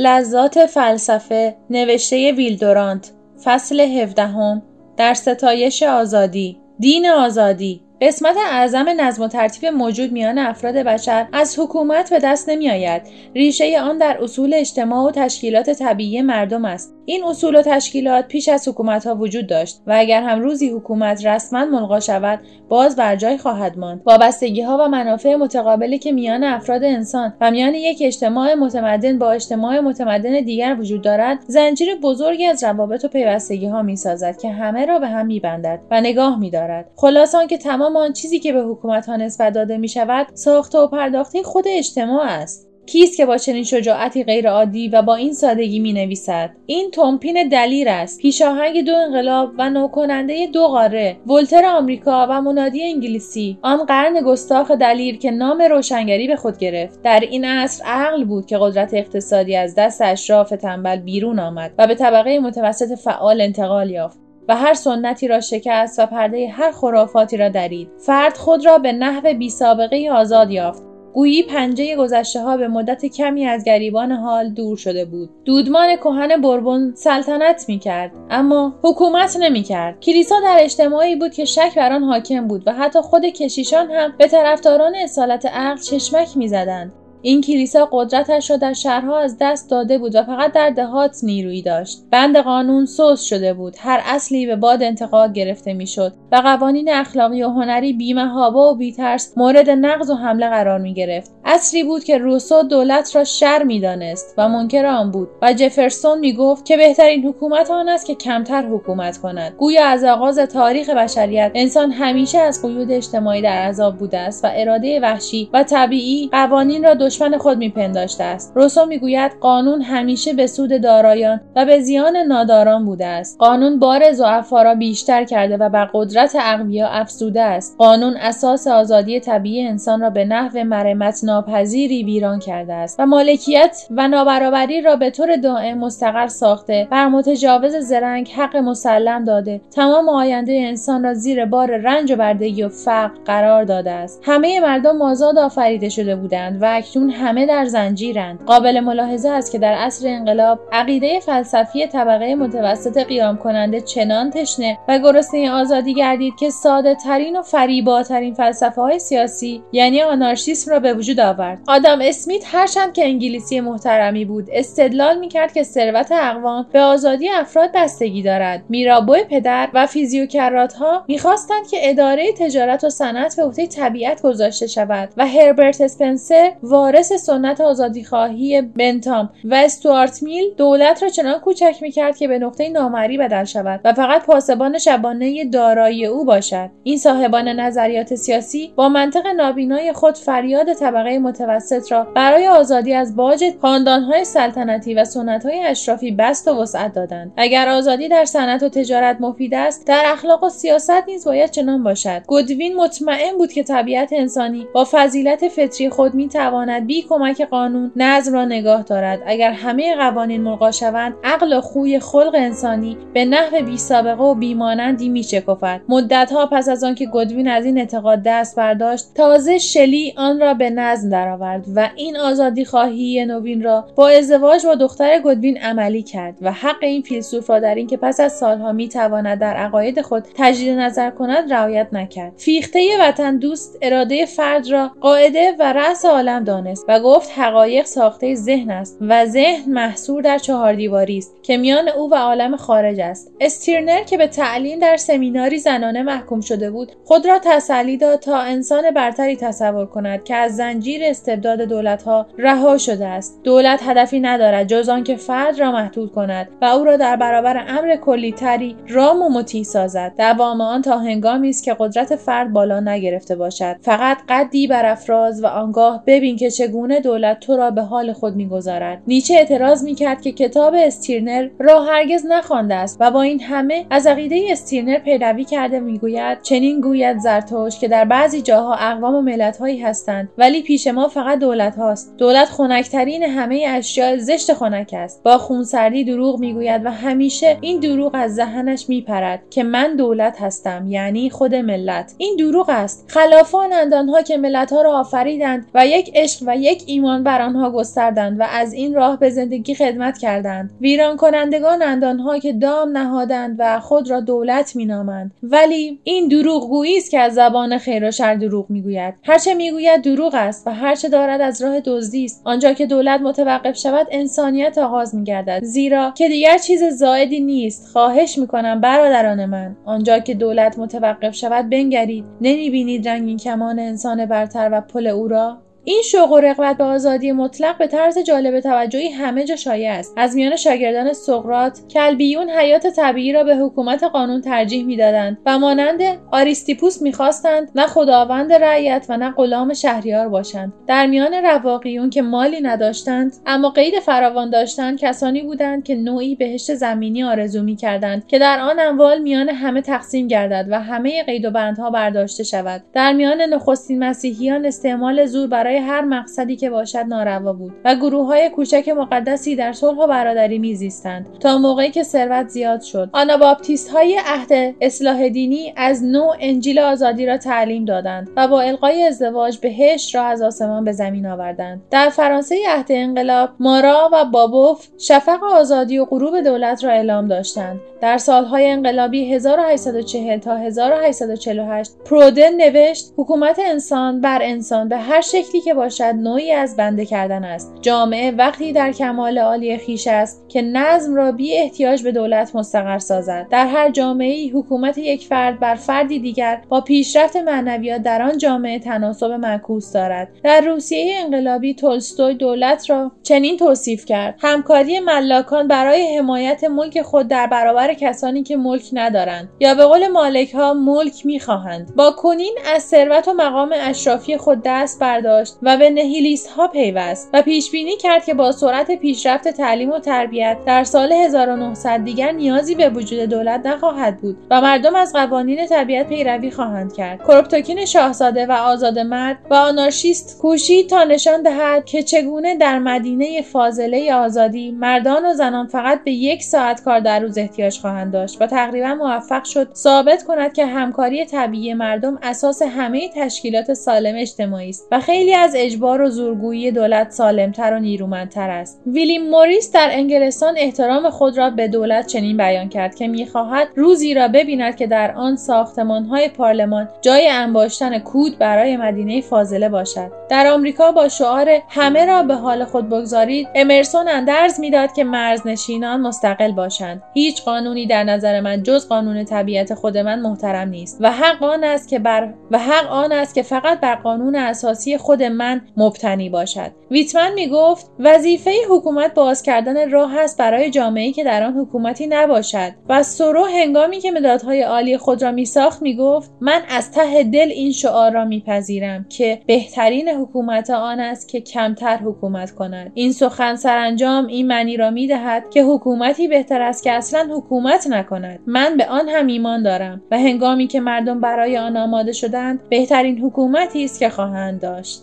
لذات فلسفه نوشته ویلدورانت فصل هفدهم در ستایش آزادی دین آزادی قسمت اعظم نظم و ترتیب موجود میان افراد بشر از حکومت به دست نمی آید. ریشه آن در اصول اجتماع و تشکیلات طبیعی مردم است. این اصول و تشکیلات پیش از حکومت ها وجود داشت و اگر هم روزی حکومت رسما ملغا شود باز بر جای خواهد ماند. وابستگی ها و منافع متقابلی که میان افراد انسان و میان یک اجتماع متمدن با اجتماع متمدن دیگر وجود دارد زنجیر بزرگی از روابط و پیوستگی ها می سازد که همه را به هم می بندد و نگاه می دارد خلاصان که تمام آن چیزی که به حکومت ها نسبت داده می شود ساخته و پرداخته خود اجتماع است. کیست که با چنین شجاعتی غیرعادی و با این سادگی می نویسد این تومپین دلیر است. پیشاهنگ دو انقلاب و نوکننده دو قاره ولتر آمریکا و منادی انگلیسی. آن قرن گستاخ دلیر که نام روشنگری به خود گرفت. در این عصر عقل بود که قدرت اقتصادی از دست اشراف تنبل بیرون آمد و به طبقه متوسط فعال انتقال یافت و هر سنتی را شکست و پرده هر خرافاتی را درید. فرد خود را به نحو بی سابقه آزاد یافت. گویی پنجه گذشته ها به مدت کمی از گریبان حال دور شده بود. دودمان کهن بربون سلطنت می کرد اما حکومت نمی کرد کلیسا در اجتماعی بود که شک بر آن حاکم بود و حتی خود کشیشان هم به طرفداران اصالت عقل چشمک می‌زدند. این کلیسا قدرتش را در شهرها از دست داده بود و فقط در دهات نیرویی داشت. بند قانون سوس شده بود. هر اصلی به باد انتقاد گرفته می‌شد و قوانین اخلاقی و هنری بیمهابا و بیترس مورد نقض و حمله قرار می گرفت اصری بود که روسو دولت را شر می‌دانست و منکر آن بود و جفرسون می گفت که بهترین حکومت آن است که کمتر حکومت کند. گویا از آغاز تاریخ بشریت انسان همیشه از قیود اجتماعی در عذاب بوده است و اراده وحشی و طبیعی قوانین را دشمن خود میپنداشته است. روسو می‌گوید قانون همیشه به سود دارایان و به زیان ناداران بوده است. قانون بار ضعفا را بیشتر کرده و بر قدرت اقویا افزوده است. قانون اساس آزادی طبیعی انسان را به نحو مرمت ناپذیری ویران کرده است و مالکیت و نابرابری را به طور دائم مستقر ساخته بر متجاوز زرنگ حق مسلم داده. تمام آینده انسان را زیر بار رنج و بردگی و فقر قرار داده است. همه مردم آزاد آفریده شده بودند و اکنون همه در زنجیرند. قابل ملاحظه است که در عصر انقلاب عقیده فلسفی طبقه متوسط قیام کننده چنان تشنه و گرسنه آزادی گردید که ساده ترین و فریباترین فلسفه های سیاسی یعنی آنارشیسم را به وجود آورد. آدم اسمیت هرچند که انگلیسی محترمی بود استدلال می‌کرد که ثروت اقوام به آزادی افراد بستگی دارد. میرابو پدر و فیزیوکرات ها می‌خواستند که اداره تجارت و صنعت به عهده طبیعت گذاشته شود و هربرت اسپنسر وارث سنت آزادیخواهی بنتام و استوارت میل دولت را چنان کوچک می‌کرد که به نقطه نامری بدل شود و فقط پاسبان شبانه دارایی او باشد. این صاحبان نظریات سیاسی با منطق نابینای خود فریاد طبقه متوسط را برای آزادی از باج خاندانهای سلطنتی و سنتهای اشرافی بست و وسعت دادند. اگر آزادی در صنعت و تجارت مفید است در اخلاق و سیاست نیز باید چنان باشد. گودوین مطمئن بود که طبیعت انسانی با فضیلت فطری خود می‌تواند بی کمک قانون نظم را نگاه دارد. اگر همه قوانین ملغا شوند عقل و خوی خلق انسانی به نحو بی سابقه و بیمانندی میشکفد مدتها پس از آنکه گودوین از این اعتقاد دست برداشت تازه شلی آن را به نظم درآورد و این آزادی خواهی نوین را با ازدواج با دختر گودوین عملی کرد و حق این فیلسوف را در اینکه پس از سالها می‌تواند در عقاید خود تجدید نظر کند رعایت نکرد. فیخته وطن دوست اراده فرد را قاعده و رأس عالم دانست. و گفت حقایق ساخته ذهن است و ذهن محصور در چهار دیواری است که میان او و عالم خارج است. استیرنر که به تعلیم در سمیناری زنانه محکوم شده بود خود را تسلی داد تا انسان برتری تصور کند که از زنجیر استبداد دولتها رها شده است. دولت هدفی ندارد جز آنکه فرد را محدود کند و او را در برابر امر کلیتری رام و مطیع سازد. دوام آن تا هنگامی است که قدرت فرد بالا نگرفته باشد. فقط قدی بر افراز و آنگاه ببین که چگونه دولت تو را به حال خود می‌گذارد؟ نیچه اعتراض می‌کرد که کتاب استیرنر را هرگز نخوانده است و با این همه از عقیده استیرنر پیروی کرده می‌گوید چنین گوید زرتوش که در بعضی جاها اقوام و ملتهایی هستند ولی پیش ما فقط دولت هاست. دولت خنکترین همه اشیاء زشت خنک است. با خونسردی دروغ می‌گوید و همیشه این دروغ از ذهنش میپرد که من دولت هستم یعنی خود ملت. این دروغ است. خلافان اندانها که ملت ها را آفریدند و یک عشق و یک ایمان بر آنها گستردند و از این راه به زندگی خدمت کردند. ویران کنندگان آنها که دام نهادند و خود را دولت مینامند. ولی این دروغگویی است که از زبان خیر و شر دروغ می‌گوید. هرچه می‌گوید دروغ است و هرچه دارد از راه دزدی است. آنجا که دولت متوقف شود انسانیت آغاز میگردد. زیرا که دیگر چیز زائدی نیست. خواهش می‌کنم برادران من آنجا که دولت متوقف شود بنگرید. نمی‌بینید رنگین کمان انسان برتر و پل او را؟ این شوق و رغبت به آزادی مطلق به طرز جالب توجهی همه جا شایع است. از میان شاگردان سقرات کلبیون حیات طبیعی را به حکومت قانون ترجیح می‌دادند و مانند آریستیپوس می‌خواستند نه خداوند رعیت و نه غلام شهریار باشند. در میان رواقیون که مالی نداشتند اما قید فراوان داشتند کسانی بودند که نوعی بهشت زمینی آرزو می‌کردند که در آن اموال میان همه تقسیم گردد و همه قید و بندها برداشته شود. در میان نخستین مسیحیان استعمال زور برای هر مقصدی که باشد ناروا بود و گروه های کوچک مقدسی در صلح و برادری میزیستند. تا موقعی که ثروت زیاد شد آناباپتیست های عهد اصلاح دینی از نوع انجیل آزادی را تعلیم دادند و با القای ازدواج بهشت را از آسمان به زمین آوردند. در فرانسه عهد انقلاب مارا و بابوف شفق آزادی و غروب دولت را اعلام داشتند. در سالهای انقلابی 1840 تا 1848 پرودن نوشت حکومت انسان بر انسان به هر شکلی که باشد نوعی از بنده کردن است. جامعه وقتی در کمال عالی خیش است که نظم را بی احتیاج به دولت مستقر سازد. در هر جامعه حکومت یک فرد بر فردی دیگر با پیشرفت معنویات در آن جامعه تناسب معکوس دارد. در روسیه انقلابی تولستوی دولت را چنین توصیف کرد. همکاری ملاکان برای حمایت ملک خود در برابر کسانی که ملک ندارند یا به قول مالک ها ملک می‌خواهند. با کنین از ثروت و مقام اشرافی خود دست برداشت. و به نهیلیست ها پیوست و پیش بینی کرد که با سرعت پیشرفت تعلیم و تربیت در سال 1900 دیگر نیازی به وجود دولت نخواهد بود و مردم از قوانین طبیعت پیروی خواهند کرد. کروپتوکین شاهزاده و آزاد مرد و آنارشیست کوشید تا نشان دهد که چگونه در مدینه فاضله آزادی مردان و زنان فقط به یک ساعت کار در روز احتیاج خواهند داشت و تقریبا موفق شد ثابت کند که همکاری طبیعی مردم اساس همه تشکیلات سالم اجتماعی است و خیلی از اجبار و زورگویی دولت سالمتر و نیرومندتر است. ویلیم موریس در انگلستان احترام خود را به دولت چنین بیان کرد که می‌خواهد روزی را ببیند که در آن ساختمانهای پارلمان جای انباشتن کود برای مدینه فاضله باشد. در آمریکا با شعار همه را به حال خود بگذارید امرسون اندرز می‌داد که مرزنشینان مستقل باشند. هیچ قانونی در نظر من جز قانون طبیعت خود من محترم نیست و حق آن است که بر و حق آن است که فقط بر قانون اساسی خود من مبتنی باشد. ویتمن می گفت وظیفه حکومت باز کردن راه است برای جامعه که در آن حکومتی نباشد. و سورو هنگامی که مدادهای عالی خود را می ساخت می گفت من از ته دل این شعار را میپذیرم که بهترین حکومت آن است که کمتر حکومت کند. این سخن سرانجام این معنی را می دهد که حکومتی بهتر است که اصلا حکومت نکند. من به آن هم ایمان دارم و هنگامی که مردم برای آن آماده شدند بهترین حکومتی است که خواهند داشت.